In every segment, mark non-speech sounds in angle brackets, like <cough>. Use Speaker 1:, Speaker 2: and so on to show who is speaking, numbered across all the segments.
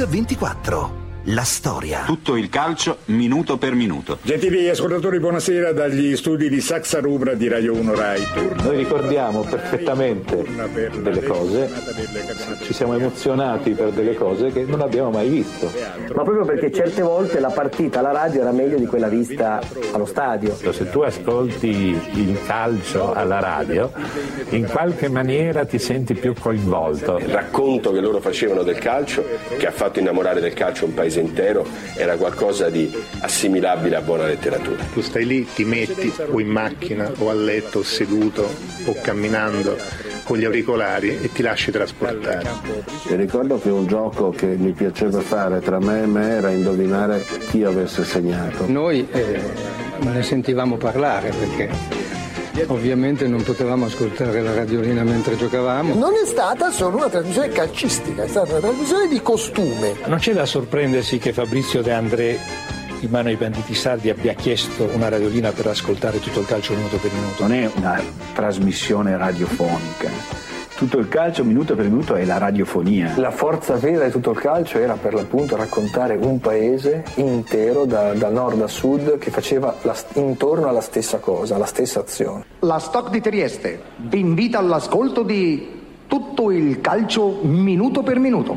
Speaker 1: Mix24 la storia.
Speaker 2: Tutto il calcio minuto per minuto.
Speaker 3: Gentili ascoltatori, buonasera dagli studi di Saxa Rubra di Radio 1 Rai.
Speaker 4: Noi ricordiamo perfettamente delle cose, ci siamo emozionati per delle cose che non abbiamo mai visto.
Speaker 5: Ma proprio perché certe volte la partita alla radio era meglio di quella vista allo stadio.
Speaker 4: Se tu ascolti il calcio alla radio, in qualche maniera ti senti più coinvolto.
Speaker 6: Il racconto che loro facevano del calcio, che ha fatto innamorare del calcio un paese paese intero era qualcosa di assimilabile a buona letteratura.
Speaker 7: Tu stai lì, ti metti o in macchina o a letto o seduto o camminando con gli auricolari e ti lasci trasportare.
Speaker 8: E ricordo che un gioco che mi piaceva fare tra me e me era indovinare chi avesse segnato.
Speaker 9: Noi eh, ne sentivamo parlare perché Ovviamente non potevamo ascoltare la radiolina mentre giocavamo.
Speaker 10: Non è stata solo una trasmissione calcistica, è stata una trasmissione di costume.
Speaker 11: Non c'è da sorprendersi che Fabrizio De André in mano ai banditi sardi abbia chiesto una radiolina per ascoltare tutto il calcio minuto per minuto.
Speaker 12: Non è una trasmissione radiofonica tutto il calcio minuto per minuto è la radiofonia.
Speaker 5: La forza vera di tutto il calcio era per l'appunto raccontare un paese intero da, da nord a sud che faceva la, intorno alla stessa cosa, la stessa azione.
Speaker 13: La Stock di Trieste vi invita all'ascolto di tutto il calcio minuto per minuto.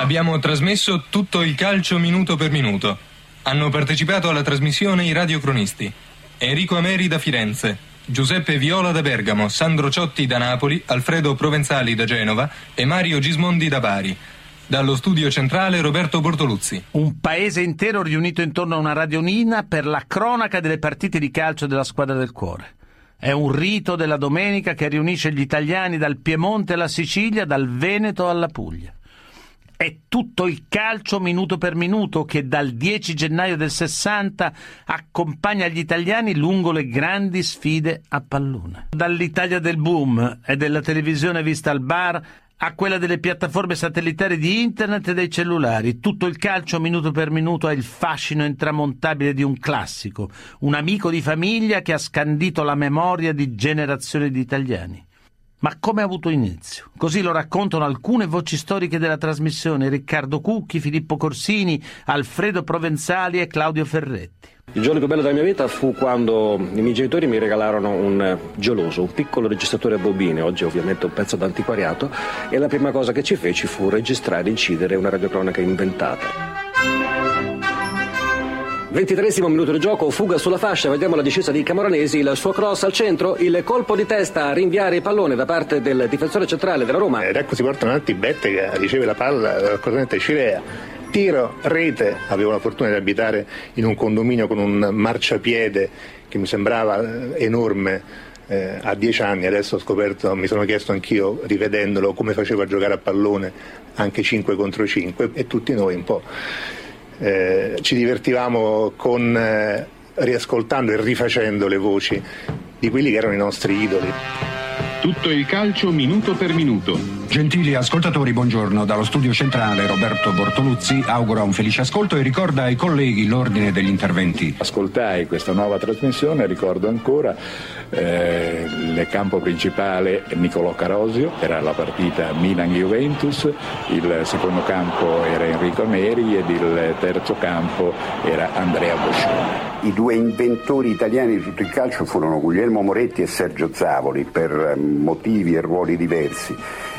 Speaker 14: Abbiamo trasmesso tutto il calcio minuto per minuto. Hanno partecipato alla trasmissione i radiocronisti Enrico Ameri da Firenze, Giuseppe Viola da Bergamo, Sandro Ciotti da Napoli, Alfredo Provenzali da Genova e Mario Gismondi da Bari. Dallo studio centrale Roberto Bortoluzzi.
Speaker 15: Un paese intero riunito intorno a una radionina per la cronaca delle partite di calcio della squadra del cuore. È un rito della domenica che riunisce gli italiani dal Piemonte alla Sicilia, dal Veneto alla Puglia. È tutto il calcio minuto per minuto che dal 10 gennaio del 60 accompagna gli italiani lungo le grandi sfide a pallone. Dall'Italia del boom e della televisione vista al bar a quella delle piattaforme satellitari di internet e dei cellulari. Tutto il calcio minuto per minuto ha il fascino intramontabile di un classico, un amico di famiglia che ha scandito la memoria di generazioni di italiani. Ma come ha avuto inizio? Così lo raccontano alcune voci storiche della trasmissione, Riccardo Cucchi, Filippo Corsini, Alfredo Provenzali e Claudio Ferretti.
Speaker 16: Il giorno più bello della mia vita fu quando i miei genitori mi regalarono un geloso, un piccolo registratore a bobine, oggi ovviamente un pezzo d'antiquariato, e la prima cosa che ci feci fu registrare e incidere una radiocronaca inventata. 23 minuto di gioco, fuga sulla fascia, vediamo la discesa di Camoranesi, il suo cross al centro, il colpo di testa a rinviare il pallone da parte del difensore centrale della Roma.
Speaker 7: Ed ecco si portano avanti Bette che riceve la palla corrente Cirea. Tiro, rete, avevo la fortuna di abitare in un condominio con un marciapiede che mi sembrava enorme eh, a dieci anni, adesso ho scoperto, mi sono chiesto anch'io, rivedendolo, come faceva a giocare a pallone anche 5 contro 5 e tutti noi un po' eh, ci divertivamo con, eh, riascoltando e rifacendo le voci di quelli che erano i nostri idoli.
Speaker 17: Tutto il calcio minuto per minuto.
Speaker 18: Gentili ascoltatori, buongiorno. Dallo studio centrale Roberto Bortoluzzi augura un felice ascolto e ricorda ai colleghi l'ordine degli interventi.
Speaker 3: Ascoltai questa nuova trasmissione, ricordo ancora eh, il campo principale Nicolò Carosio, era la partita Milan-Juventus, il secondo campo era Enrico Neri ed il terzo campo era Andrea Boscioni.
Speaker 19: I due inventori italiani di tutto il calcio furono Guglielmo Moretti e Sergio Zavoli per motivi e ruoli diversi.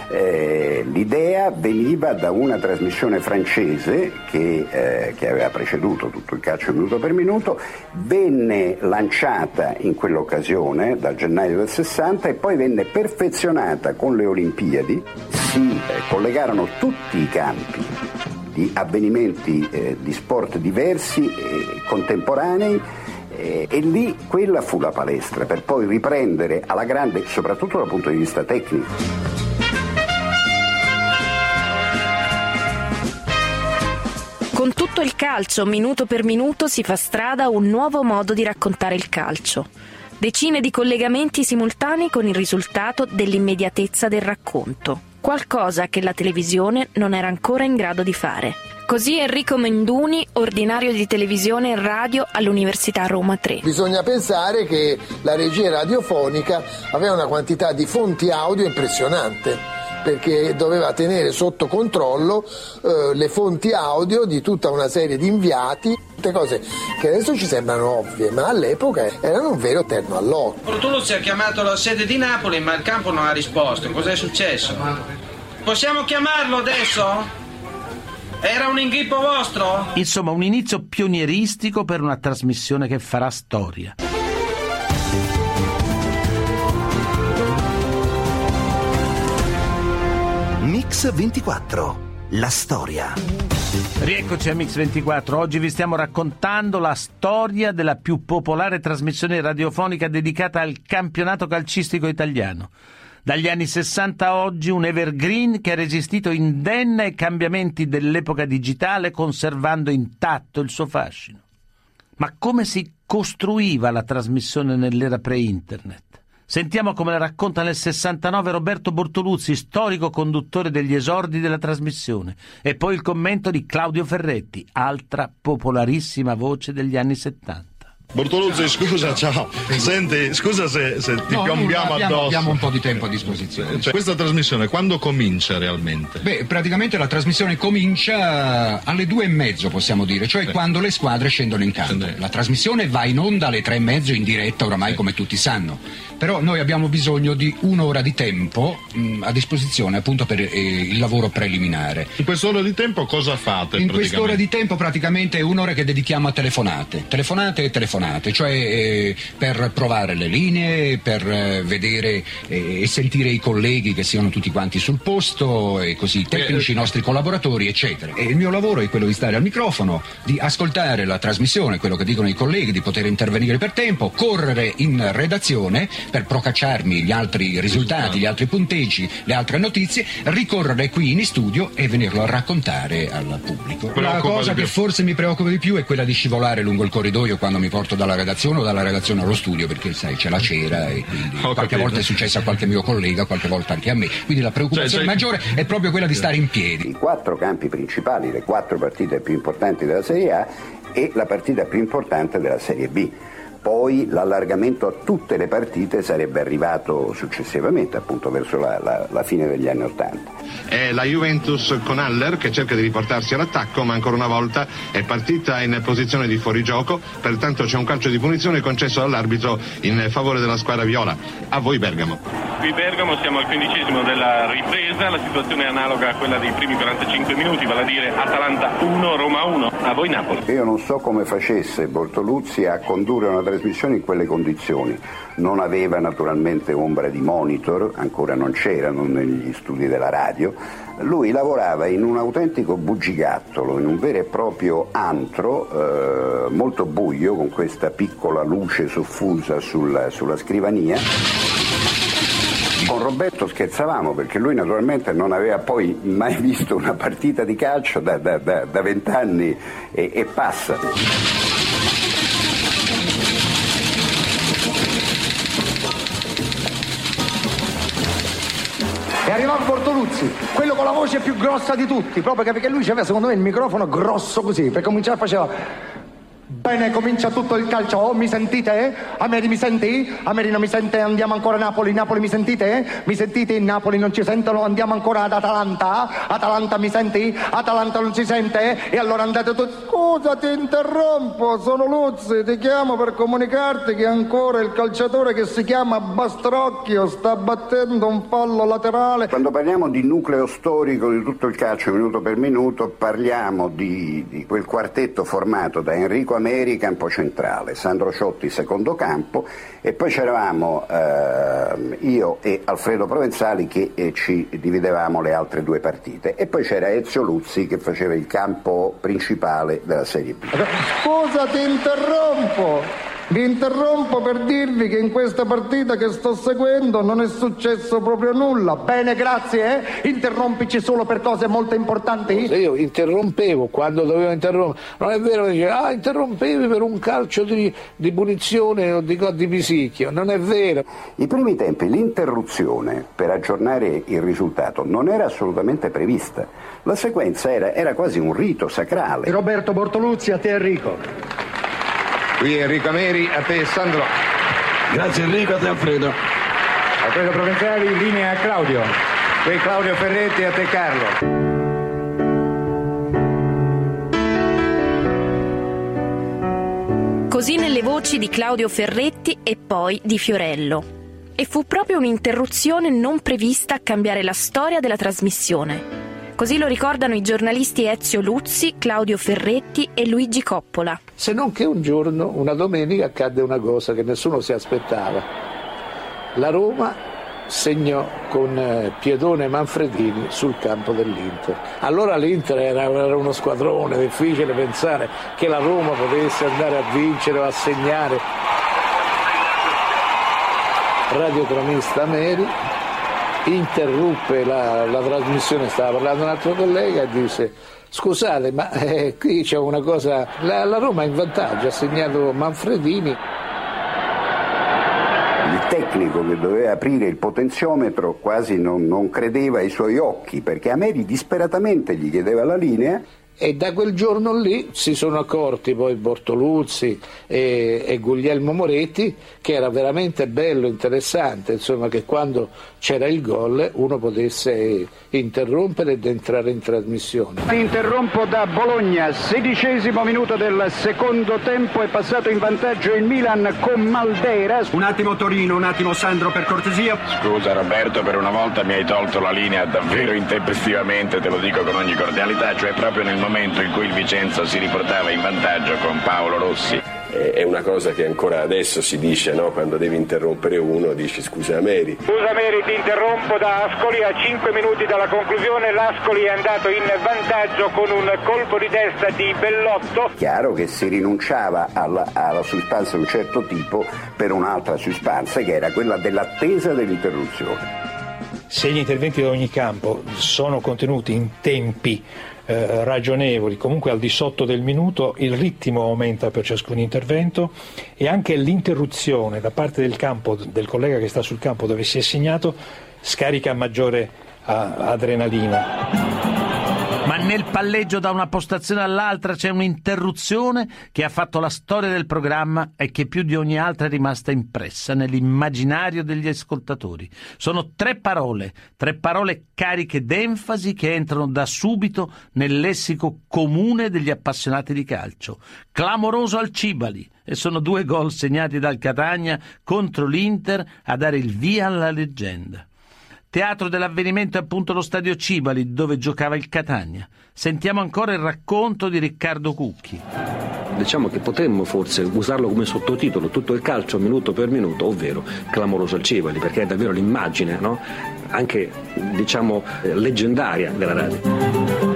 Speaker 19: Eh, l'idea veniva da una trasmissione francese che, eh, che, aveva preceduto tutto il calcio minuto per minuto, venne lanciata in quell'occasione dal gennaio del 60 e poi venne perfezionata con le Olimpiadi, si eh, collegarono tutti i campi di avvenimenti eh, di sport diversi e contemporanei eh, e lì quella fu la palestra per poi riprendere alla grande, soprattutto dal punto di vista tecnico.
Speaker 20: Con tutto il calcio, minuto per minuto, si fa strada un nuovo modo di raccontare il calcio. Decine di collegamenti simultanei con il risultato dell'immediatezza del racconto qualcosa che la televisione non era ancora in grado di fare. Così Enrico Menduni, ordinario di televisione e radio all'Università Roma 3.
Speaker 10: Bisogna pensare che la regia radiofonica aveva una quantità di fonti audio impressionante perché doveva tenere sotto controllo eh, le fonti audio di tutta una serie di inviati, tutte cose che adesso ci sembrano ovvie, ma all'epoca erano un vero terno all'occhio.
Speaker 1: Bortoluzzi ha chiamato la sede di Napoli, ma il campo non ha risposto. Cos'è successo? Possiamo chiamarlo adesso? Era un inghippo vostro?
Speaker 15: Insomma, un inizio pionieristico per una trasmissione che farà storia.
Speaker 21: Mix 24. La storia.
Speaker 15: Rieccoci a Mix24. Oggi vi stiamo raccontando la storia della più popolare trasmissione radiofonica dedicata al campionato calcistico italiano. Dagli anni 60 a oggi un evergreen che ha resistito indenne ai cambiamenti dell'epoca digitale conservando intatto il suo fascino. Ma come si costruiva la trasmissione nell'era pre-internet? Sentiamo come la racconta nel 69 Roberto Bortoluzzi, storico conduttore degli esordi della trasmissione, e poi il commento di Claudio Ferretti, altra popolarissima voce degli anni 70.
Speaker 22: Bortoluzzi, scusa, ciao. Senti, scusa se, se ti
Speaker 18: No,
Speaker 22: piombiamo
Speaker 18: abbiamo,
Speaker 22: addosso.
Speaker 18: abbiamo un po' di tempo a disposizione.
Speaker 22: Cioè, questa trasmissione quando comincia realmente?
Speaker 18: Beh, praticamente la trasmissione comincia alle due e mezzo, possiamo dire, cioè quando le squadre scendono in campo. La trasmissione va in onda alle tre e mezzo in diretta, oramai come tutti sanno. Però noi abbiamo bisogno di un'ora di tempo mh, a disposizione appunto per eh, il lavoro preliminare.
Speaker 22: In quest'ora di tempo cosa fate?
Speaker 18: In quest'ora di tempo praticamente è un'ora che dedichiamo a telefonate, telefonate e telefonate, cioè eh, per provare le linee, per eh, vedere eh, e sentire i colleghi che siano tutti quanti sul posto e così, i tecnici, i nostri collaboratori, eccetera. E il mio lavoro è quello di stare al microfono, di ascoltare la trasmissione, quello che dicono i colleghi, di poter intervenire per tempo, correre in redazione per procacciarmi gli altri risultati, gli altri punteggi, le altre notizie, ricorrere qui in studio e venirlo a raccontare al pubblico. La cosa che forse mi preoccupa di più è quella di scivolare lungo il corridoio quando mi porto dalla redazione o dalla redazione allo studio, perché sai c'è la cera e quindi qualche
Speaker 22: capito.
Speaker 18: volta è successo a qualche mio collega, qualche volta anche a me. Quindi la preoccupazione
Speaker 19: Cioè,
Speaker 18: maggiore è proprio quella di stare in piedi.
Speaker 19: I quattro campi principali, le quattro partite più importanti della Serie A e la partita più importante della Serie B. Poi l'allargamento a tutte le partite sarebbe arrivato successivamente, appunto verso la, la- la fine degli anni Ottanta.
Speaker 23: È la Juventus con Haller che cerca di riportarsi all'attacco, ma ancora una volta è partita in posizione di fuorigioco, pertanto c'è un calcio di punizione concesso dall'arbitro in favore della squadra viola. A voi Bergamo.
Speaker 24: Qui Bergamo siamo al quindicesimo della ripresa, la situazione è analoga a quella dei primi 45 minuti, vale a dire Atalanta 1, Roma 1, a voi Napoli.
Speaker 19: Io non so come facesse Bortoluzzi a condurre una trasmissione in quelle condizioni. Non aveva naturalmente ombra di monitor, ancora non c'erano negli studi della radio. Lui lavorava in un autentico bugigattolo, in un vero e proprio antro, eh, molto buio, con questa piccola luce soffusa sulla, sulla scrivania. Con Roberto scherzavamo perché lui naturalmente non aveva poi mai <laughs> visto una partita di calcio da vent'anni e, e passa.
Speaker 13: Bortoluzzi, quello con la voce più grossa di tutti, proprio perché lui aveva secondo me il microfono grosso così, per cominciare faceva Bene, comincia tutto il calcio. Oh, mi sentite? Ameri mi senti? Ameri non mi sente? Andiamo ancora a Napoli. Napoli mi sentite? Mi sentite? In Napoli non ci sentono. Andiamo ancora ad Atalanta. Atalanta mi senti? Atalanta non ci sente? E allora andate tutti. Scusa, ti interrompo. Sono Luzzi. Ti chiamo per comunicarti che ancora il calciatore che si chiama Bastrocchio sta battendo un fallo laterale.
Speaker 19: Quando parliamo di nucleo storico di tutto il calcio minuto per minuto, parliamo di, di quel quartetto formato da Enrico Ameri, campo centrale, Sandro Ciotti, secondo campo, e poi c'eravamo ehm, io e Alfredo Provenzali che eh, ci dividevamo le altre due partite. E poi c'era Ezio Luzzi che faceva il campo principale della Serie B.
Speaker 13: Scusa, ti interrompo. Vi interrompo per dirvi che in questa partita che sto seguendo non è successo proprio nulla. Bene, grazie, eh? Interrompici solo per cose molto importanti.
Speaker 25: Se io interrompevo quando dovevo interrompere, non è vero che dice, ah, interrompevi per un calcio di, di punizione o di, di pisicchio, non è vero.
Speaker 19: I primi tempi l'interruzione per aggiornare il risultato non era assolutamente prevista. La sequenza era, era quasi un rito sacrale.
Speaker 13: Roberto Bortoluzzi, a te Enrico.
Speaker 26: Qui Enrico Meri, a te Sandro.
Speaker 27: Grazie Enrico, a te Alfredo.
Speaker 26: Alfredo Provenzali, linea a Claudio. Qui Claudio Ferretti, a te Carlo.
Speaker 20: Così nelle voci di Claudio Ferretti e poi di Fiorello. E fu proprio un'interruzione non prevista a cambiare la storia della trasmissione. Così lo ricordano i giornalisti Ezio Luzzi, Claudio Ferretti e Luigi Coppola.
Speaker 25: Se non che un giorno, una domenica, accadde una cosa che nessuno si aspettava. La Roma segnò con eh, Piedone e Manfredini sul campo dell'Inter. Allora l'Inter era, uno squadrone, difficile pensare che la Roma potesse andare a vincere o a segnare. Radiocronista Meri interruppe la, la, trasmissione, stava parlando un altro collega e disse scusate ma eh, qui c'è una cosa, la, la Roma è in vantaggio, ha segnato Manfredini.
Speaker 19: Il tecnico che doveva aprire il potenziometro quasi non, non credeva ai suoi occhi perché Ameri disperatamente gli chiedeva la linea
Speaker 25: e da quel giorno lì si sono accorti poi Bortoluzzi e, e Guglielmo Moretti che era veramente bello, interessante, insomma che quando c'era il gol uno potesse interrompere ed entrare in trasmissione.
Speaker 28: Interrompo da Bologna, sedicesimo minuto del secondo tempo, è passato in vantaggio il Milan con Maldera. Un attimo Torino, un attimo Sandro per cortesia.
Speaker 29: Scusa Roberto, per una volta mi hai tolto la linea davvero intempestivamente, te lo dico con ogni cordialità, cioè proprio nel momento in cui il Vicenza si riportava in vantaggio con Paolo Rossi.
Speaker 30: È una cosa che ancora adesso si dice, no? quando devi interrompere uno, dici scusa Meri.
Speaker 28: Scusa Meri, ti interrompo da Ascoli a 5 minuti dalla conclusione. L'Ascoli è andato in vantaggio con un colpo di testa di Bellotto.
Speaker 19: Chiaro che si rinunciava alla, alla suspensa di un certo tipo per un'altra suspensa che era quella dell'attesa dell'interruzione.
Speaker 11: Se gli interventi da ogni campo sono contenuti in tempi eh, ragionevoli, comunque al di sotto del minuto, il ritmo aumenta per ciascun intervento e anche l'interruzione da parte del campo, del collega che sta sul campo dove si è segnato, scarica maggiore a, adrenalina.
Speaker 15: Nel palleggio da una postazione all'altra c'è un'interruzione che ha fatto la storia del programma e che più di ogni altra è rimasta impressa nell'immaginario degli ascoltatori. Sono tre parole, tre parole cariche d'enfasi che entrano da subito nel lessico comune degli appassionati di calcio. Clamoroso al Cibali e sono due gol segnati dal Catania contro l'Inter a dare il via alla leggenda. Teatro dell'avvenimento è appunto lo stadio Cibali dove giocava il Catania. Sentiamo ancora il racconto di Riccardo Cucchi.
Speaker 16: Diciamo che potremmo forse usarlo come sottotitolo tutto il calcio minuto per minuto, ovvero clamoroso al Cibali, perché è davvero l'immagine, no? anche diciamo eh, leggendaria della radio.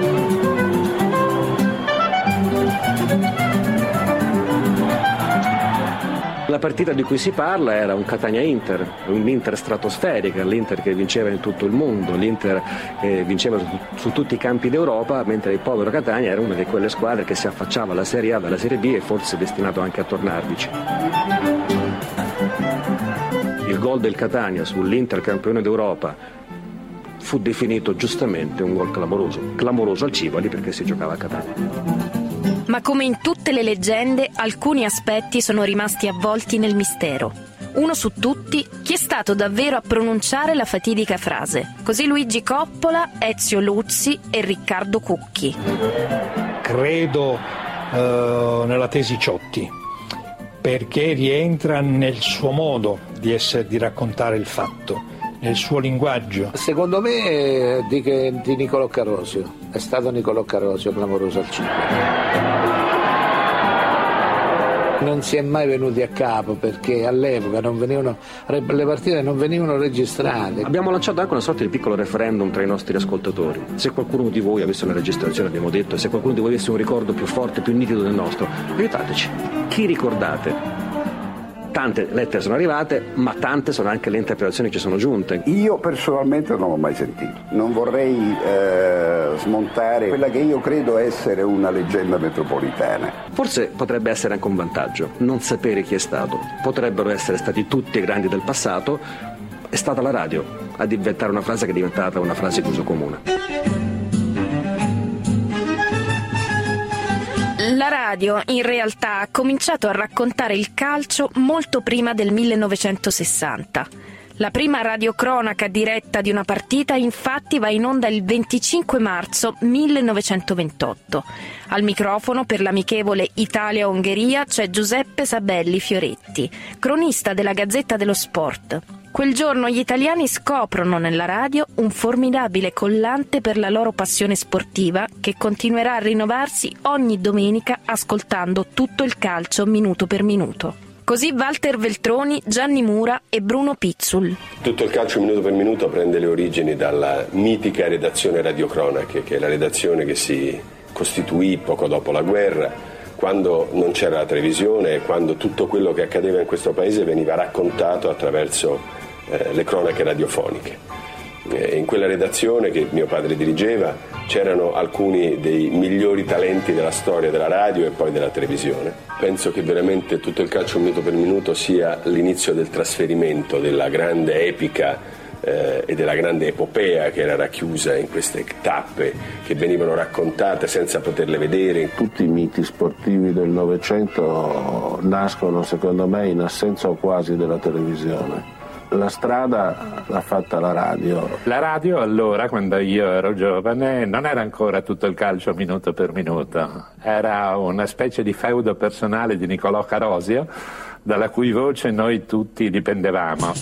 Speaker 16: La partita di cui si parla era un Catania-Inter, un'Inter stratosferica, l'Inter che vinceva in tutto il mondo, l'Inter che vinceva su, su tutti i campi d'Europa, mentre il povero Catania era una di quelle squadre che si affacciava alla Serie A dalla Serie B e forse destinato anche a tornarvici. Il gol del Catania sull'Inter campione d'Europa fu definito giustamente un gol clamoroso, clamoroso al Civali perché si giocava a Catania.
Speaker 20: Ma come in tutte le leggende, alcuni aspetti sono rimasti avvolti nel mistero. Uno su tutti, chi è stato davvero a pronunciare la fatidica frase? Così Luigi Coppola, Ezio Luzzi e Riccardo Cucchi.
Speaker 11: Credo uh, nella tesi Ciotti, perché rientra nel suo modo di, essere, di raccontare il fatto, nel suo linguaggio.
Speaker 25: Secondo me di, di Niccolò Carosio, è stato Niccolò Carosio clamoroso al cibo non si è mai venuti a capo perché all'epoca venivano, le partite non venivano registrate.
Speaker 16: Abbiamo lanciato anche una sorta di piccolo referendum tra i nostri ascoltatori. Se qualcuno di voi avesse una registrazione, abbiamo detto, e se qualcuno di voi avesse un ricordo più forte, più nitido del nostro, aiutateci. Chi ricordate Tante lettere sono arrivate, ma tante sono anche le interpretazioni che ci sono giunte.
Speaker 19: Io personalmente non l'ho mai sentito. Non vorrei eh, smontare quella che io credo essere una leggenda metropolitana.
Speaker 16: Forse potrebbe essere anche un vantaggio non sapere chi è stato. Potrebbero essere stati tutti i grandi del passato, è stata la radio a diventare una frase che è diventata una frase di uso comune.
Speaker 20: La radio in realtà ha cominciato a raccontare il calcio molto prima del 1960. La prima radiocronaca diretta di una partita infatti va in onda il 25 marzo 1928. Al microfono per l'amichevole Italia-Ungheria c'è Giuseppe Sabelli Fioretti, cronista della Gazzetta dello Sport. Quel giorno gli italiani scoprono nella radio un formidabile collante per la loro passione sportiva che continuerà a rinnovarsi ogni domenica ascoltando tutto il calcio minuto per minuto. Così Walter Veltroni, Gianni Mura e Bruno Pizzul.
Speaker 30: Tutto il calcio minuto per minuto prende le origini dalla mitica redazione Radiocronache, che è la redazione che si costituì poco dopo la guerra, quando non c'era la televisione e quando tutto quello che accadeva in questo paese veniva raccontato attraverso eh, le cronache radiofoniche. Eh, in quella redazione che mio padre dirigeva c'erano alcuni dei migliori talenti della storia della radio e poi della televisione. Penso che veramente tutto il calcio minuto per minuto sia l'inizio del trasferimento della grande epica eh, e della grande epopea che era racchiusa in queste tappe che venivano raccontate senza poterle vedere.
Speaker 31: Tutti i miti sportivi del Novecento nascono secondo me in assenza quasi della televisione la strada l'ha fatta la radio.
Speaker 25: La radio allora, quando io ero giovane, non era ancora tutto il calcio minuto per minuto, era una specie di feudo personale di Niccolò Carosio, dalla cui voce noi tutti dipendevamo.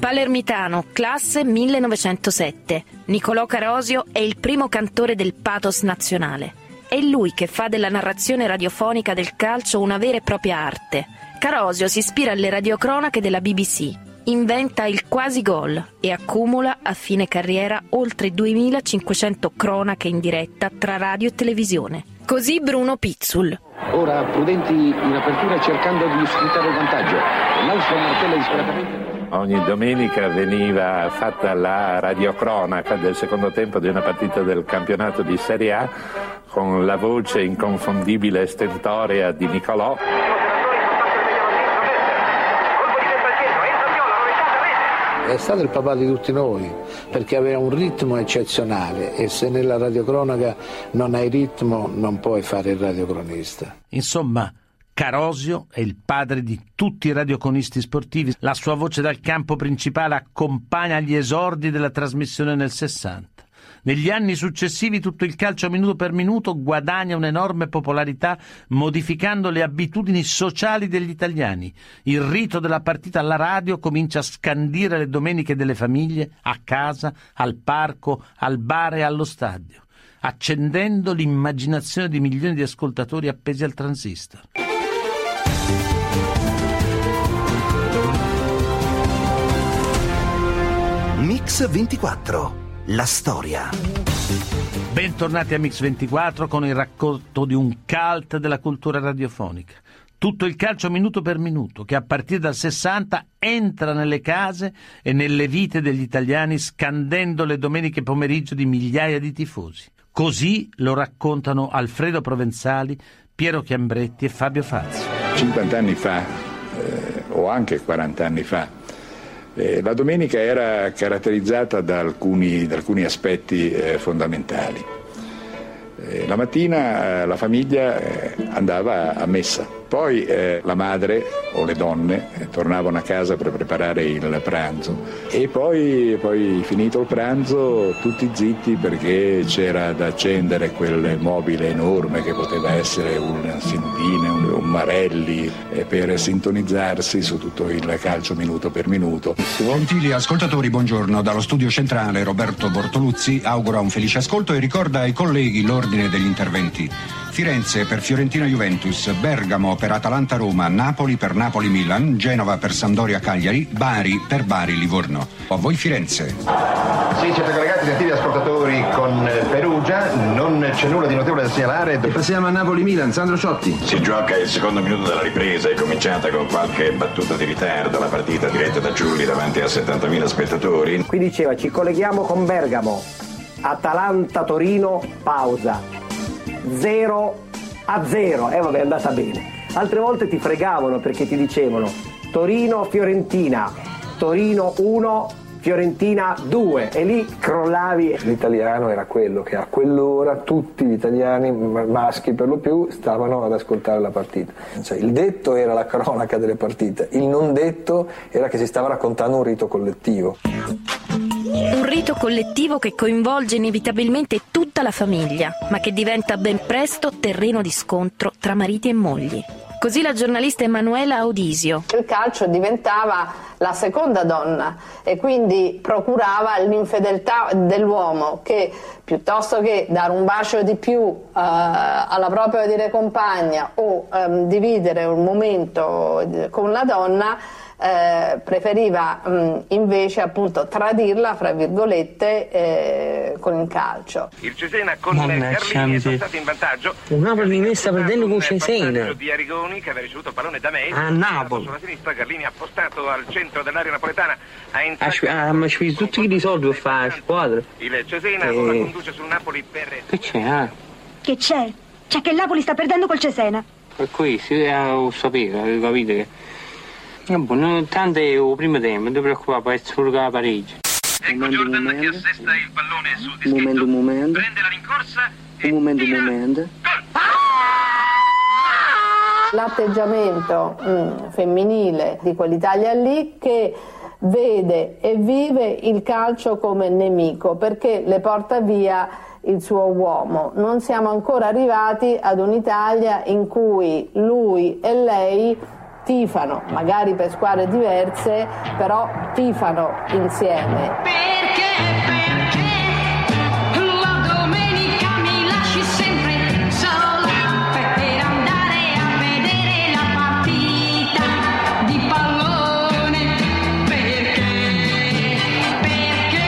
Speaker 20: Palermitano, classe 1907. Niccolò Carosio è il primo cantore del pathos nazionale. È lui che fa della narrazione radiofonica del calcio una vera e propria arte. Carosio si ispira alle radiocronache della BBC, inventa il quasi gol e accumula a fine carriera oltre 2500 cronache in diretta tra radio e televisione. Così Bruno Pizzul.
Speaker 32: Ora prudenti in apertura cercando di sfruttare il vantaggio. L'altro martella disperatamente.
Speaker 25: Ogni domenica veniva fatta la radiocronaca del secondo tempo di una partita del campionato di Serie A con la voce inconfondibile e stentorea di Nicolò. È stato il papà di tutti noi perché aveva un ritmo eccezionale e se nella radiocronaca non hai ritmo non puoi fare il radiocronista.
Speaker 15: Insomma, Carosio è il padre di tutti i radioconisti sportivi. La sua voce dal campo principale accompagna gli esordi della trasmissione nel 60. Negli anni successivi tutto il calcio minuto per minuto guadagna un'enorme popolarità modificando le abitudini sociali degli italiani. Il rito della partita alla radio comincia a scandire le domeniche delle famiglie, a casa, al parco, al bar e allo stadio, accendendo l'immaginazione di milioni di ascoltatori appesi al transistor.
Speaker 21: Mix 24. La storia.
Speaker 15: Bentornati a Mix 24 con il racconto di un cult della cultura radiofonica. Tutto il calcio minuto per minuto che a partire dal 60 entra nelle case e nelle vite degli italiani scandendo le domeniche pomeriggio di migliaia di tifosi. Così lo raccontano Alfredo Provenzali, Piero Chiambretti e Fabio Fazio.
Speaker 3: 50 anni fa, eh, o anche 40 anni fa, eh, la domenica era caratterizzata da alcuni, da alcuni aspetti eh, fondamentali. Eh, la mattina eh, la famiglia eh, andava a messa poi eh, la madre o le donne eh, tornavano a casa per preparare il pranzo e poi, poi, finito il pranzo tutti zitti perché c'era da accendere quel mobile enorme che poteva essere un Sindine, un, un Marelli eh, per sintonizzarsi su tutto il calcio minuto per minuto.
Speaker 18: Gentili ascoltatori, buongiorno. Dallo studio centrale Roberto Bortoluzzi augura un felice ascolto e ricorda ai colleghi l'ordine degli interventi. Firenze per Fiorentino Fiorentina-Juventus, Bergamo per Atalanta-Roma, Napoli per Napoli-Milan, Genova per Sampdoria-Cagliari, Bari per Bari-Livorno. A voi Firenze.
Speaker 33: Sì, siete collegati gentili ascoltatori con Perugia, non c'è nulla di notevole da segnalare. Passiamo a Napoli-Milan, Sandro Ciotti.
Speaker 29: Si gioca il secondo minuto della ripresa, è cominciata con qualche battuta di ritardo, la partita diretta da Giulli davanti a 70.000 spettatori.
Speaker 34: Qui diceva ci colleghiamo con Bergamo, Atalanta-Torino, pausa, 0 a 0, e eh, vabbè è andata bene. Altre volte ti fregavano perché ti dicevano Torino-Fiorentina, Torino 1, Fiorentina 2 e lì crollavi.
Speaker 35: L'italiano era quello che a quell'ora tutti gli italiani maschi per lo più stavano ad ascoltare la partita. Cioè, il detto era la cronaca delle partite, il non detto era che si stava raccontando un rito collettivo.
Speaker 20: Un rito collettivo che coinvolge inevitabilmente tutta la famiglia, ma che diventa ben presto terreno di scontro tra mariti e mogli. Così la giornalista Emanuela Audisio.
Speaker 36: Il calcio diventava la seconda donna e quindi procurava l'infedeltà dell'uomo che piuttosto che dare un bacio di più uh, alla propria dire compagna o um, dividere un momento con la donna eh, preferiva mh, invece appunto tradirla fra virgolette eh, con il calcio.
Speaker 37: Il Cesena con Carlini è stato in vantaggio.
Speaker 38: Un Napoli mi sta perdendo con Cesena.
Speaker 37: di Arigoni che aveva ricevuto il pallone da me.
Speaker 38: A Napoli.
Speaker 37: Sulla sinistra Carlini ha postato al centro dell'area napoletana. Ha.
Speaker 38: Ah, ma ci tutti i soldi per fare la squadra.
Speaker 37: Il Cesena eh. ora conduce sul Napoli per...
Speaker 38: Che c'è? Ah?
Speaker 39: Che c'è? C'è che il Napoli sta perdendo col Cesena.
Speaker 38: Per questo, eh, lo sapevo, capite che... Buono, tanto è il primo tempo, non ti preoccupare, essere solo la pareggio.
Speaker 37: Ecco Jordan momento. che assesta il pallone sul
Speaker 38: dischetto. Un momento, un momento.
Speaker 37: Prende la rincorsa
Speaker 38: Un momento, un momento.
Speaker 36: L'atteggiamento mm, femminile di quell'Italia lì che vede e vive il calcio come nemico perché le porta via il suo uomo. Non siamo ancora arrivati ad un'Italia in cui lui e lei tifano, magari per squadre diverse, però tifano insieme.
Speaker 40: Perché, perché la domenica mi lasci sempre sola per andare a vedere la partita di pallone? Perché, perché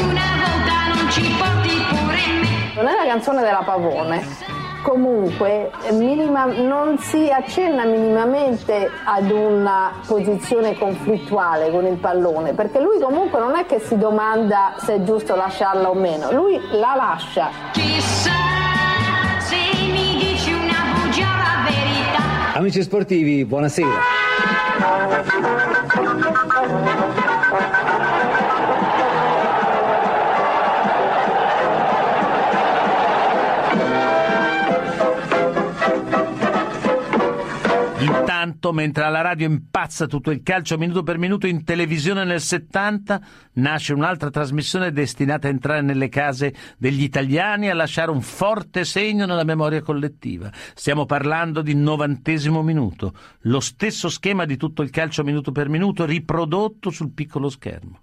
Speaker 40: una volta non ci porti pure me?
Speaker 36: Non è la canzone della Pavone comunque minima, non si accenna minimamente ad una posizione conflittuale con il pallone, perché lui comunque non è che si domanda se è giusto lasciarla o meno, lui la lascia.
Speaker 40: Chissà se mi dici una bugia la verità.
Speaker 41: Amici sportivi, buonasera.
Speaker 15: Intanto, mentre alla radio impazza tutto il calcio minuto per minuto, in televisione nel 70 nasce un'altra trasmissione destinata a entrare nelle case degli italiani e a lasciare un forte segno nella memoria collettiva. Stiamo parlando di novantesimo minuto, lo stesso schema di tutto il calcio minuto per minuto riprodotto sul piccolo schermo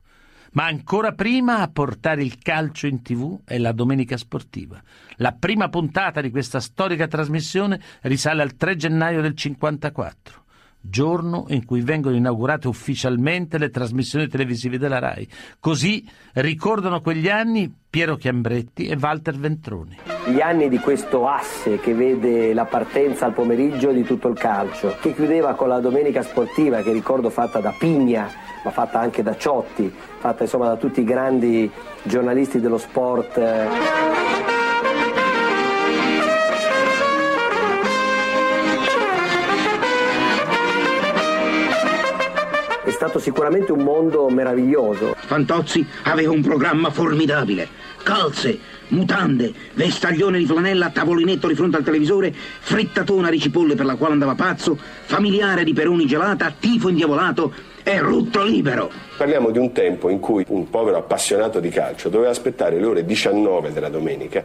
Speaker 15: ma ancora prima a portare il calcio in tv è la Domenica Sportiva. La prima puntata di questa storica trasmissione risale al 3 gennaio del 54 giorno in cui vengono inaugurate ufficialmente le trasmissioni televisive della RAI. Così ricordano quegli anni Piero Chiambretti e Walter Ventroni.
Speaker 34: Gli anni di questo asse che vede la partenza al pomeriggio di tutto il calcio, che chiudeva con la domenica sportiva, che ricordo fatta da Pigna, ma fatta anche da Ciotti, fatta insomma da tutti i grandi giornalisti dello sport. Stato sicuramente un mondo meraviglioso.
Speaker 42: Fantozzi aveva un programma formidabile. Calze, mutande, vestaglione di flanella, tavolinetto di fronte al televisore, frittatona di cipolle per la quale andava pazzo, familiare di peroni gelata, tifo indiavolato e rutto libero.
Speaker 30: Parliamo di un tempo in cui un povero appassionato di calcio doveva aspettare le ore 19 della domenica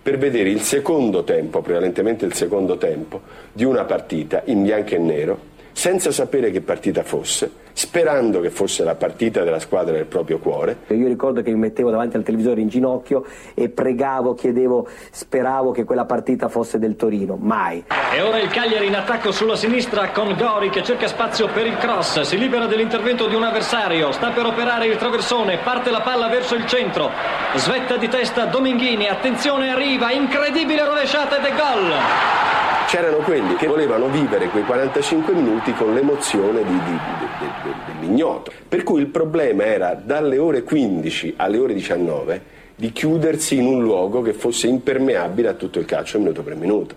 Speaker 30: per vedere il secondo tempo, prevalentemente il secondo tempo, di una partita in bianco e nero, senza sapere che partita fosse, sperando che fosse la partita della squadra del proprio cuore.
Speaker 34: Io ricordo che mi mettevo davanti al televisore in ginocchio e pregavo, chiedevo, speravo che quella partita fosse del Torino. Mai.
Speaker 43: E ora il Cagliari in attacco sulla sinistra con Gori che cerca spazio per il cross, si libera dell'intervento di un avversario, sta per operare il traversone, parte la palla verso il centro, svetta di testa Dominghini, attenzione arriva, incredibile rovesciata ed è gol!
Speaker 30: C'erano quelli che volevano vivere quei 45 minuti con l'emozione di, di, di, dell'ignoto. Per cui il problema era dalle ore 15 alle ore 19 di chiudersi in un luogo che fosse impermeabile a tutto il calcio minuto per minuto.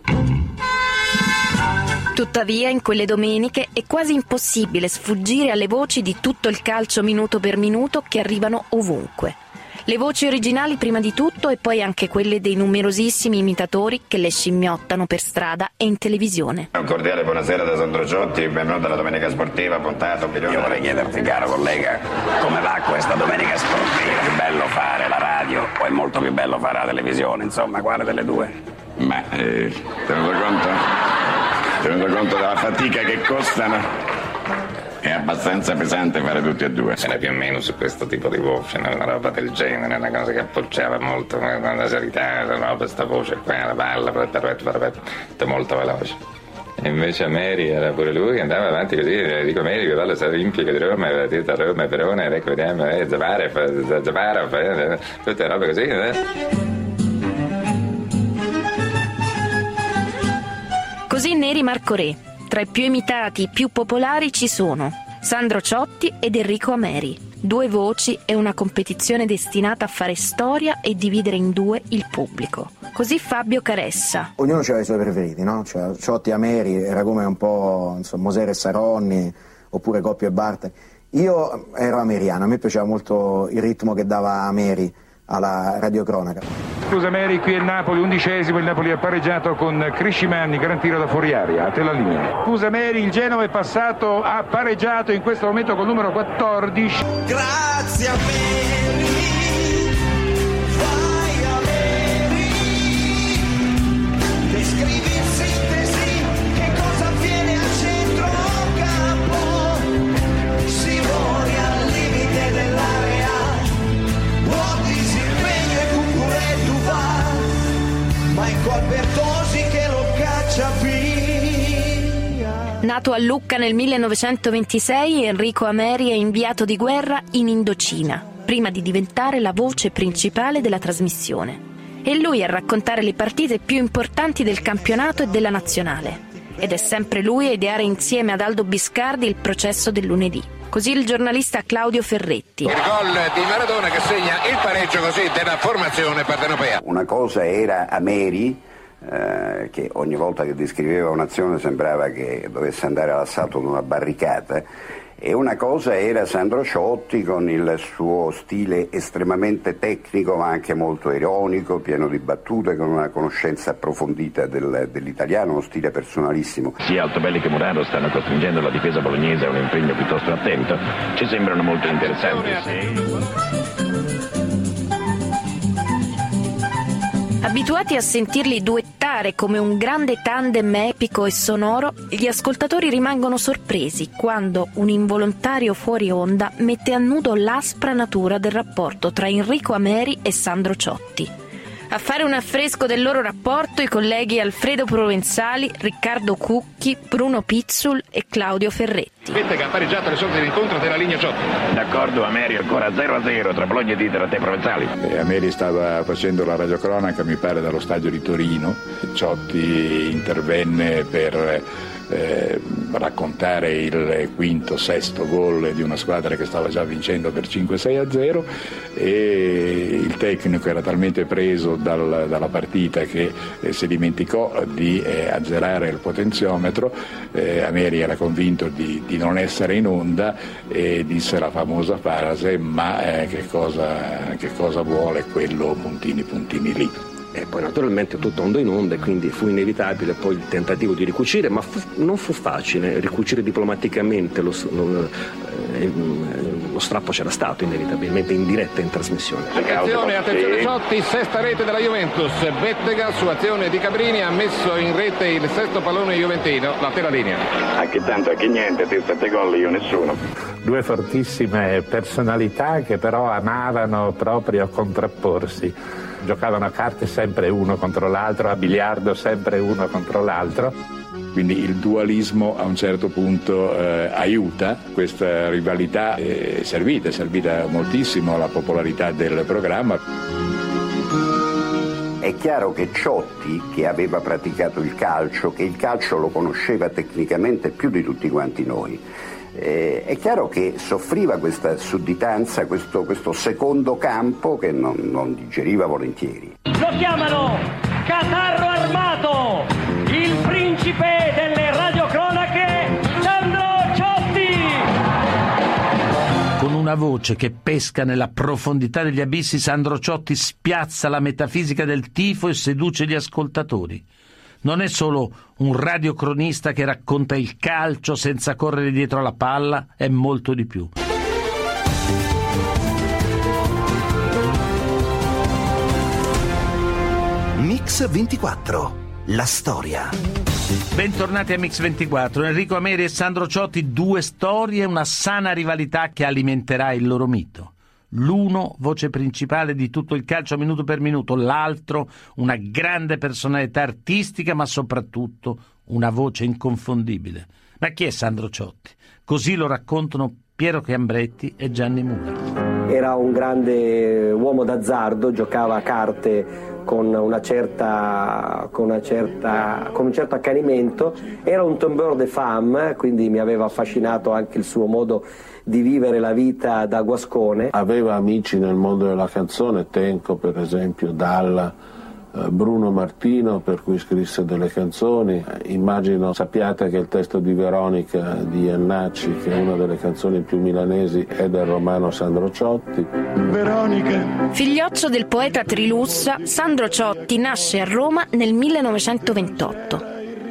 Speaker 20: Tuttavia, in quelle domeniche è quasi impossibile sfuggire alle voci di tutto il calcio minuto per minuto che arrivano ovunque. Le voci originali prima di tutto e poi anche quelle dei numerosissimi imitatori che le scimmiottano per strada e in televisione.
Speaker 29: Un cordiale buonasera da Sandro Ciotti, benvenuto alla Domenica Sportiva, puntata un milione.
Speaker 42: Io vorrei chiederti, caro collega, come va questa Domenica Sportiva? È più bello fare la radio o è molto più bello fare la televisione? Insomma, quale delle due?
Speaker 29: Ma, eh, tenuto conto, tenuto conto della fatica che costano, è abbastanza pesante fare tutti e due.
Speaker 44: Era più o meno su questo tipo di voce, una roba del genere, una cosa che appoggiava molto, una serietà, no, questa voce qua, la palla, molto veloce. E invece a Mary era pure lui che andava avanti così, dico Mary che parla Olimpica di Roma, aveva detto Roma e Verona, ecco vediamo, eh, Zavara, Zavara, eh, tutte robe così. Eh.
Speaker 20: Così Neri Marco Re, tra i più imitati, i più popolari ci sono Sandro Ciotti ed Enrico Ameri. Due voci e una competizione destinata a fare storia e dividere in due il pubblico. Così Fabio Caressa.
Speaker 45: Ognuno aveva i suoi preferiti, no? Cioè, Ciotti e Ameri era come un po' insomma, Mosere e Saronni oppure Coppio e Barte. Io ero ameriano, a me piaceva molto il ritmo che dava Ameri alla radiocronaca.
Speaker 46: Scusa Mary, qui è Napoli, undicesimo, il Napoli ha pareggiato con Criscimanni, gran tiro da fuori aria, a te la linea. Scusa Mary, il Genova è passato, ha pareggiato in questo momento col numero 14.
Speaker 47: Grazie a Mary.
Speaker 20: Nato a Lucca nel 1926, Enrico Ameri è inviato di guerra in Indocina, prima di diventare la voce principale della trasmissione. È lui a raccontare le partite più importanti del campionato e della nazionale. Ed è sempre lui a ideare insieme ad Aldo Biscardi il processo del lunedì. Così il giornalista Claudio Ferretti.
Speaker 48: Il gol di Maradona che segna il pareggio così della formazione partenopea.
Speaker 49: Una cosa era Ameri eh, che ogni volta che descriveva un'azione sembrava che dovesse andare all'assalto di una barricata e una cosa era Sandro Ciotti con il suo stile estremamente tecnico ma anche molto ironico, pieno di battute, con una conoscenza approfondita del, dell'italiano, uno stile personalissimo.
Speaker 29: Sia Altobelli che Murano stanno costringendo la difesa bolognese a un impegno piuttosto attento, ci sembrano molto interessanti.
Speaker 20: Abituati a sentirli duettare come un grande tandem epico e sonoro, gli ascoltatori rimangono sorpresi quando un involontario fuori onda mette a nudo l'aspra natura del rapporto tra Enrico Ameri e Sandro Ciotti. A fare un affresco del loro rapporto i colleghi Alfredo Provenzali, Riccardo Cucchi, Bruno Pizzul e Claudio Ferretti.
Speaker 48: Bettega ha pareggiato le sorti dell'incontro della linea Ciotti.
Speaker 29: D'accordo, Ameri ancora 0-0 tra Bologna e Diter a te Provenzali.
Speaker 3: E Ameri stava facendo la radiocronaca, mi pare, dallo stadio di Torino. Ciotti intervenne per eh, raccontare il quinto, sesto gol di una squadra che stava già vincendo per 5-6 a 0 e il tecnico era talmente preso dal, dalla partita che eh, si dimenticò di eh, azzerare il potenziometro, eh, Ameri era convinto di, di, non essere in onda e disse la famosa frase ma eh, che cosa, che cosa vuole quello puntini puntini lì
Speaker 50: e poi naturalmente tutto andò in onda e quindi fu inevitabile poi il tentativo di ricucire, ma fu, non fu facile ricucire diplomaticamente lo, lo, eh, lo, strappo c'era stato inevitabilmente in diretta in trasmissione.
Speaker 48: Attenzione, attenzione Ciotti, sesta rete della Juventus, Bettega su azione di Cabrini ha messo in rete il sesto pallone juventino, la terra linea.
Speaker 29: A che tanto, a che niente, te sette gol, io nessuno.
Speaker 51: due fortissime personalità che però amavano proprio contrapporsi. Giocavano a carte sempre uno contro l'altro, a biliardo sempre uno contro l'altro.
Speaker 3: Quindi il dualismo a un certo punto eh, aiuta, questa rivalità è servita, è servita moltissimo alla popolarità del programma.
Speaker 49: È chiaro che Ciotti, che aveva praticato il calcio, che il calcio lo conosceva tecnicamente più di tutti quanti noi, eh, è chiaro che soffriva questa sudditanza, questo, questo secondo campo che non, non digeriva volentieri.
Speaker 52: Lo chiamano Catarro Armato, il principe delle radiocronache, Sandro Ciotti!
Speaker 15: Con una voce che pesca nella profondità degli abissi, Sandro Ciotti spiazza la metafisica del tifo e seduce gli ascoltatori. Non è solo un radiocronista che racconta il calcio senza correre dietro alla palla, è molto di più.
Speaker 53: Mix 24. La storia.
Speaker 15: Bentornati a Mix24. Enrico Ameri e Sandro Ciotti, due storie, una sana rivalità che alimenterà il loro mito. L'uno voce principale di tutto il calcio minuto per minuto, l'altro una grande personalità artistica, ma soprattutto una voce inconfondibile. Ma chi è Sandro Ciotti? Così lo raccontano Piero Chiambretti e Gianni Mura.
Speaker 34: Era un grande uomo d'azzardo, giocava a carte con, certa, con, certa, con un certo accanimento, era un tombeur de femme, quindi mi aveva affascinato anche il suo modo di vivere la vita da guascone.
Speaker 51: Aveva amici nel mondo della canzone, Tenco per esempio, Dalla, eh, Bruno Martino per cui scrisse delle canzoni. Eh, Immagino sappiate che il testo di Veronica di Iannacci, che è una delle canzoni più milanesi, è del romano Sandro Ciotti.
Speaker 53: Veronica.
Speaker 20: Figlioccio del poeta Trilussa, Sandro Ciotti nasce a Roma nel 1928.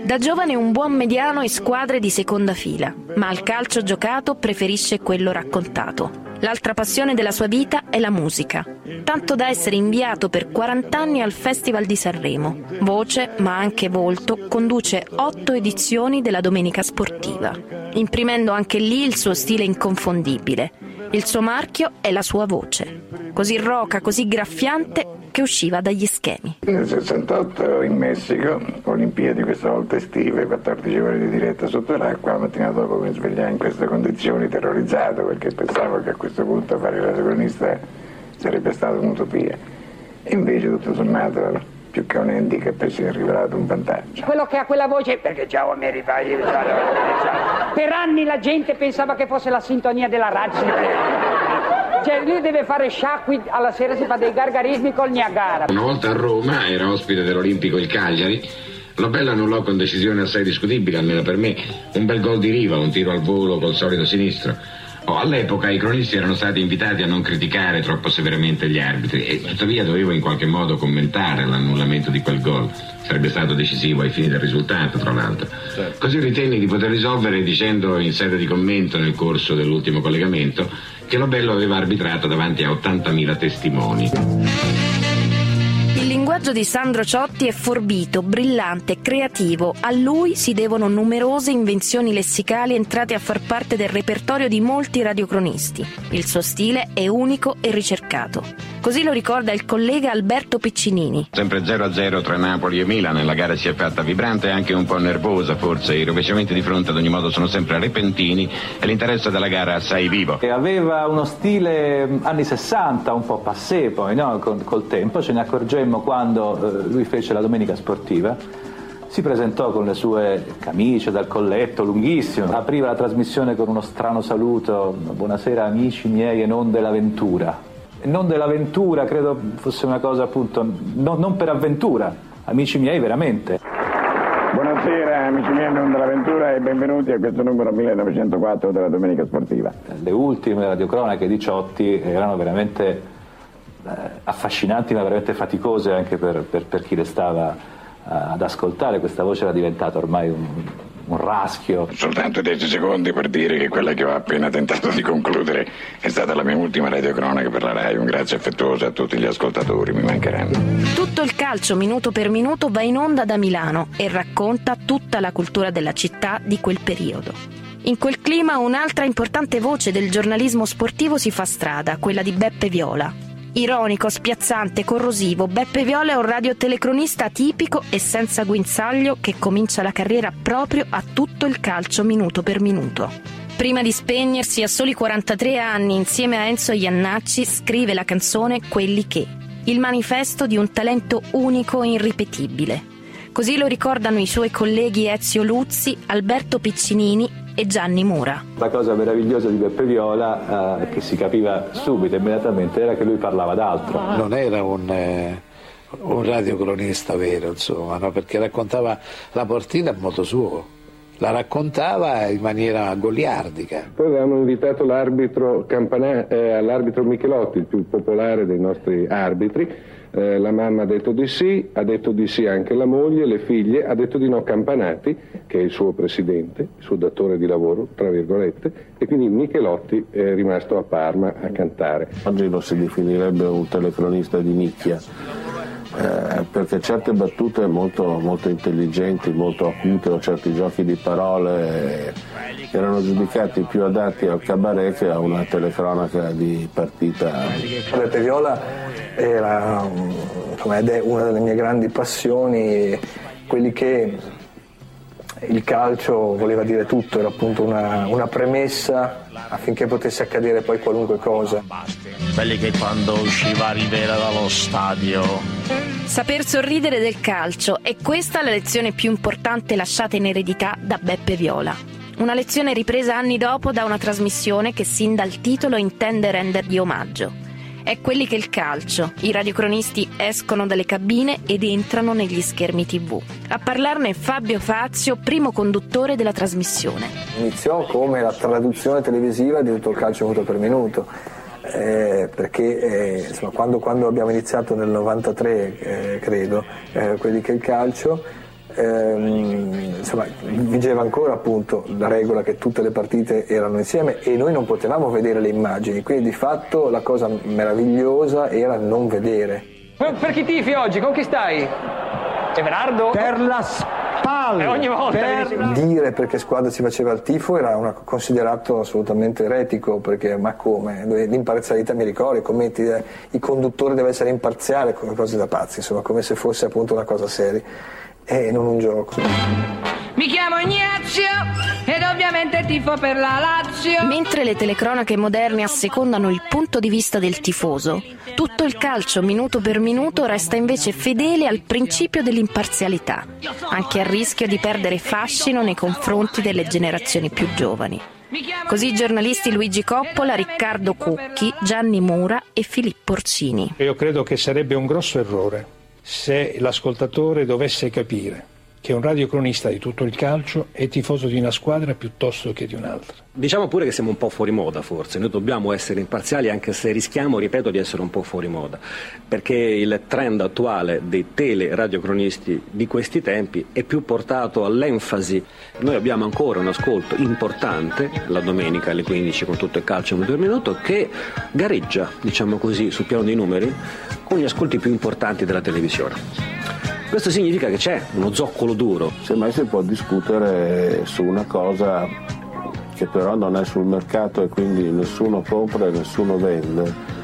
Speaker 20: Da giovane un buon mediano e squadre di seconda fila, ma al calcio giocato preferisce quello raccontato. L'altra passione della sua vita è la musica, tanto da essere inviato per 40 anni al Festival di Sanremo. Voce, ma anche volto, conduce otto edizioni della Domenica Sportiva, imprimendo anche lì il suo stile inconfondibile. Il suo marchio è la sua voce, così roca, così graffiante che usciva dagli schemi.
Speaker 54: Nel 68 in Messico, Olimpiadi questa volta estive, 14 ore di diretta sotto l'acqua, la mattina dopo mi svegliai in queste condizioni terrorizzato perché pensavo che a questo punto fare la cronista sarebbe stata un'utopia. E invece tutto sommato più che un handicap si è rivelato un vantaggio.
Speaker 55: Quello che ha quella voce, perché ciao Mary fai, per anni la gente pensava che fosse la sintonia della radio. Cioè lui deve fare sciacqui, alla sera si fa dei gargarismi col Niagara.
Speaker 56: Una volta a Roma era ospite dell'Olimpico il Cagliari. Lobella annullò con decisione assai discutibile, almeno per me, un bel gol di riva, un tiro al volo col solito sinistro. Oh, all'epoca i cronisti erano stati invitati a non criticare troppo severamente gli arbitri e tuttavia dovevo in qualche modo commentare l'annullamento di quel gol. Sarebbe stato decisivo ai fini del risultato, tra l'altro.
Speaker 54: Certo.
Speaker 56: Così ritenni di poter risolvere dicendo in sede di commento nel corso dell'ultimo collegamento che Lobello aveva arbitrato davanti a 80.000 testimoni.
Speaker 20: Il linguaggio di Sandro Ciotti è forbito, brillante, creativo. A lui si devono numerose invenzioni lessicali entrate a far parte del repertorio di molti radiocronisti. Il suo stile è unico e ricercato. Così lo ricorda il collega Alberto Piccinini.
Speaker 56: Sempre 0-0 tra Napoli e Milan, la gara si è fatta vibrante e anche un po' nervosa forse, i rovesciamenti di fronte ad ogni modo sono sempre repentini e l'interesse della gara assai vivo.
Speaker 57: E aveva uno stile anni 60, un po' passé poi, no? Col, col tempo, ce ne accorgemmo quando eh, lui fece la domenica sportiva. Si presentò con le sue camicie dal colletto lunghissimo, apriva la trasmissione con uno strano saluto, buonasera amici miei e non dell'avventura. Non dell'avventura credo fosse una cosa appunto, no- non per avventura, amici miei veramente.
Speaker 54: Buonasera amici miei non dell'avventura e benvenuti a questo numero 1904 della Domenica Sportiva.
Speaker 57: Le ultime radiocronache di Ciotti erano veramente affascinanti ma veramente faticose anche per, per- per chi le stava eh, ad ascoltare, questa voce era diventata ormai un, un raschio.
Speaker 29: Soltanto 10 secondi per dire che quella che ho appena tentato di concludere è stata la mia ultima radiocronaca per la RAI. Un grazie affettuoso a tutti gli ascoltatori, mi mancheranno.
Speaker 20: Tutto il calcio minuto per minuto va in onda da Milano e racconta tutta la cultura della città di quel periodo. In quel clima un'altra importante voce del giornalismo sportivo si fa strada, quella di Beppe Viola. Ironico, spiazzante, corrosivo, Beppe Viola è un radiotelecronista tipico e senza guinzaglio che comincia la carriera proprio a tutto il calcio minuto per minuto. Prima di spegnersi a soli 43 anni insieme a Enzo Iannacci scrive la canzone Quelli che, il manifesto di un talento unico e irripetibile. Così lo ricordano i suoi colleghi Ezio Luzzi, Alberto Piccinini e Gianni Mura.
Speaker 57: La cosa meravigliosa di Beppe Viola, eh, che si capiva subito, immediatamente, era che lui parlava d'altro.
Speaker 58: Non era un, eh, un radiocronista vero, insomma, no? perché raccontava la partita a modo suo. La raccontava in maniera goliardica.
Speaker 59: Poi avevamo invitato l'arbitro, Campana- eh, l'arbitro Michelotti, il più popolare dei nostri arbitri, eh, la mamma ha detto di sì, ha detto di sì anche la moglie, le figlie, ha detto di no Campanati, che è il suo presidente, il suo datore di lavoro, tra virgolette, e quindi Michelotti è rimasto a Parma a cantare.
Speaker 51: Oggi lo si definirebbe un telecronista di nicchia. Eh, perché certe battute molto, molto intelligenti, molto acute o certi giochi di parole eh, erano giudicati più adatti al cabaret che a una telecronaca di partita.
Speaker 60: Beppe Viola era insomma, ed è una delle mie grandi passioni, quelli che il calcio voleva dire tutto, era appunto una, una premessa affinché potesse accadere poi qualunque cosa.
Speaker 15: Quelli che quando usciva Rivera dallo stadio
Speaker 20: Saper sorridere del calcio è questa la lezione più importante lasciata in eredità da Beppe Viola. Una lezione ripresa anni dopo da una trasmissione che sin dal titolo intende rendergli omaggio. È quelli che il calcio, i radiocronisti escono dalle cabine ed entrano negli schermi tv. A parlarne Fabio Fazio, primo conduttore della trasmissione.
Speaker 60: Iniziò come la traduzione televisiva di tutto il calcio minuto per minuto. Eh, perché eh, insomma, quando, quando, abbiamo iniziato nel 93, eh, credo, eh, quelli che il calcio, ehm, insomma, vigeva ancora appunto la regola che tutte le partite erano insieme e noi non potevamo vedere le immagini, quindi di fatto la cosa meravigliosa era non vedere.
Speaker 55: Per chi tifi oggi? Con chi stai? Everardo?
Speaker 60: Per la palle.
Speaker 55: E ogni volta
Speaker 60: per dire perché squadra si faceva il tifo era una, considerato assolutamente eretico perché ma come l'imparzialità mi ricordo i commenti eh, il conduttore deve essere imparziale come cose da pazzi insomma come se fosse appunto una cosa seria e non un gioco
Speaker 61: mi chiamo Ignazio ed ovviamente tifo per la Lazio.
Speaker 20: Mentre le telecronache moderne assecondano il punto di vista del tifoso, tutto il calcio minuto per minuto resta invece fedele al principio dell'imparzialità, anche a rischio di perdere fascino nei confronti delle generazioni più giovani. Così i giornalisti Luigi Coppola, Riccardo Cucchi, Gianni Mura e Filippo Orsini.
Speaker 62: Io credo che sarebbe un grosso errore se l'ascoltatore dovesse capire che un radiocronista di tutto il calcio è tifoso di una squadra piuttosto che di un'altra.
Speaker 50: Diciamo pure che siamo un po' fuori moda forse, noi dobbiamo essere imparziali anche se rischiamo, ripeto, di essere un po' fuori moda, perché il trend attuale dei teleradiocronisti di questi tempi è più portato all'enfasi. Noi abbiamo ancora un ascolto importante, la domenica alle 15 con tutto il calcio in un minuto, che gareggia, diciamo così, sul piano dei numeri, con gli ascolti più importanti della televisione. Questo significa che c'è uno zoccolo duro.
Speaker 51: Semmai si può discutere su una cosa che però non è sul mercato e quindi nessuno compra e nessuno vende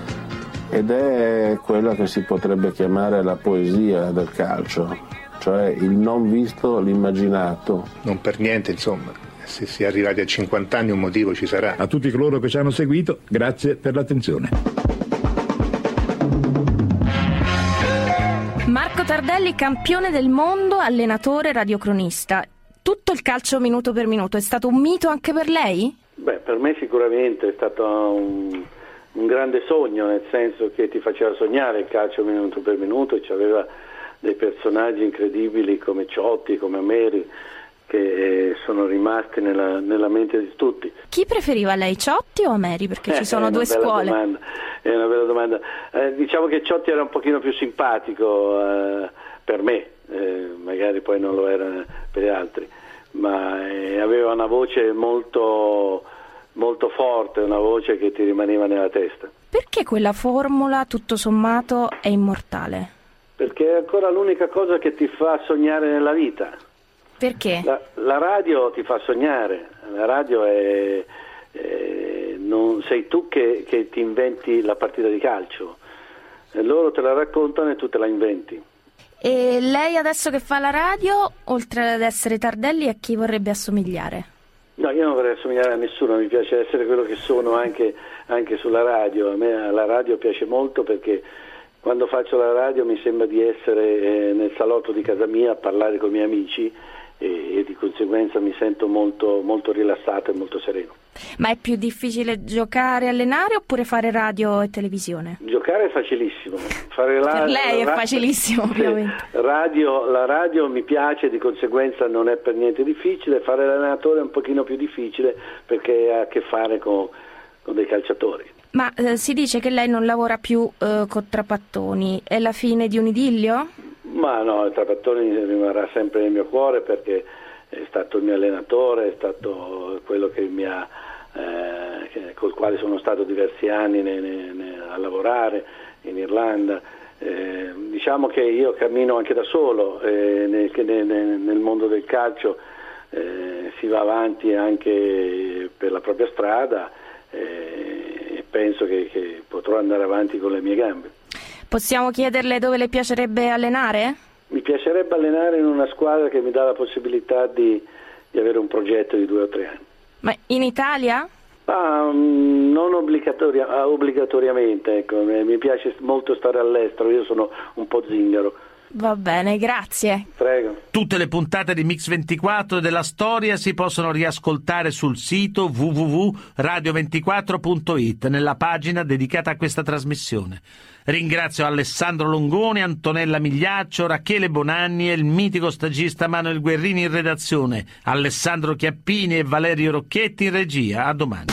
Speaker 51: ed è quella che si potrebbe chiamare la poesia del calcio, cioè il non visto, l'immaginato.
Speaker 62: Non per niente, insomma, se si è arrivati a 50 anni un motivo ci sarà.
Speaker 3: A tutti coloro che ci hanno seguito, grazie per l'attenzione.
Speaker 20: Tardelli, campione del mondo, allenatore, radiocronista. Tutto il calcio minuto per minuto è stato un mito anche per lei?
Speaker 63: Beh, per me sicuramente è stato un, un grande sogno, nel senso che ti faceva sognare il calcio minuto per minuto, e aveva dei personaggi incredibili come Ciotti, come Ameri, che sono rimasti nella, nella, mente di tutti.
Speaker 20: Chi preferiva lei, Ciotti o Ameri? Perché
Speaker 63: eh,
Speaker 20: ci sono due scuole.
Speaker 63: Domanda. È una bella domanda. Eh, diciamo che Ciotti era un pochino più simpatico eh, per me, eh, magari poi non lo era per gli altri, ma eh, aveva una voce molto, molto forte, una voce che ti rimaneva nella testa.
Speaker 20: Perché quella formula, tutto sommato, è immortale?
Speaker 63: Perché è ancora l'unica cosa che ti fa sognare nella vita
Speaker 20: Perché?
Speaker 63: La, la radio ti fa sognare, la radio è... è non sei tu che, che ti inventi la partita di calcio, loro te la raccontano e tu te la inventi.
Speaker 20: E lei adesso che fa la radio, oltre ad essere Tardelli, a chi vorrebbe assomigliare?
Speaker 63: No, io non vorrei assomigliare a nessuno, mi piace essere quello che sono anche, anche sulla radio. A me la radio piace molto perché quando faccio la radio mi sembra di essere eh, nel salotto di casa mia a parlare con i miei amici e, e di conseguenza mi sento molto, molto rilassato e molto sereno.
Speaker 20: Ma è più difficile giocare, allenare oppure fare radio e televisione?
Speaker 63: Giocare è facilissimo. Fare la,
Speaker 20: Per lei è facilissimo,
Speaker 63: Sì,
Speaker 20: ovviamente.
Speaker 63: radio- la radio mi piace, di conseguenza non è per niente difficile. Fare l'allenatore è un pochino più difficile perché ha a che fare con, con dei calciatori.
Speaker 20: Ma eh, si dice che lei non lavora più eh, con Trapattoni. È la fine di un idillio?
Speaker 63: Ma no, Trapattoni rimarrà sempre nel mio cuore perché è stato il mio allenatore, è stato quello ha, eh, col quale sono stato diversi anni ne- ne- ne- a lavorare in Irlanda. Eh, diciamo che io cammino anche da solo eh, nel, che ne- ne- nel mondo del calcio, eh, si va avanti anche per la propria strada eh, e penso che- che potrò andare avanti con le mie gambe.
Speaker 20: Possiamo chiederle dove le piacerebbe allenare?
Speaker 63: Mi piacerebbe allenare in una squadra che mi dà la possibilità di, di avere un progetto di due o tre anni.
Speaker 20: Ma in Italia?
Speaker 63: Mm, non obbligatoria- ah, obbligatoriamente, ecco, mi piace molto stare all'estero, io sono un po' zingaro.
Speaker 20: Va bene, grazie.
Speaker 63: Prego.
Speaker 15: Tutte le puntate di Mix 24 e della storia si possono riascoltare sul sito www.radio24.it nella pagina dedicata a questa trasmissione. Ringrazio Alessandro Longoni, Antonella Migliaccio, Rachele Bonanni e il mitico stagista Manuel Guerrini in redazione, Alessandro Chiappini e Valerio Rocchetti in regia. A domani.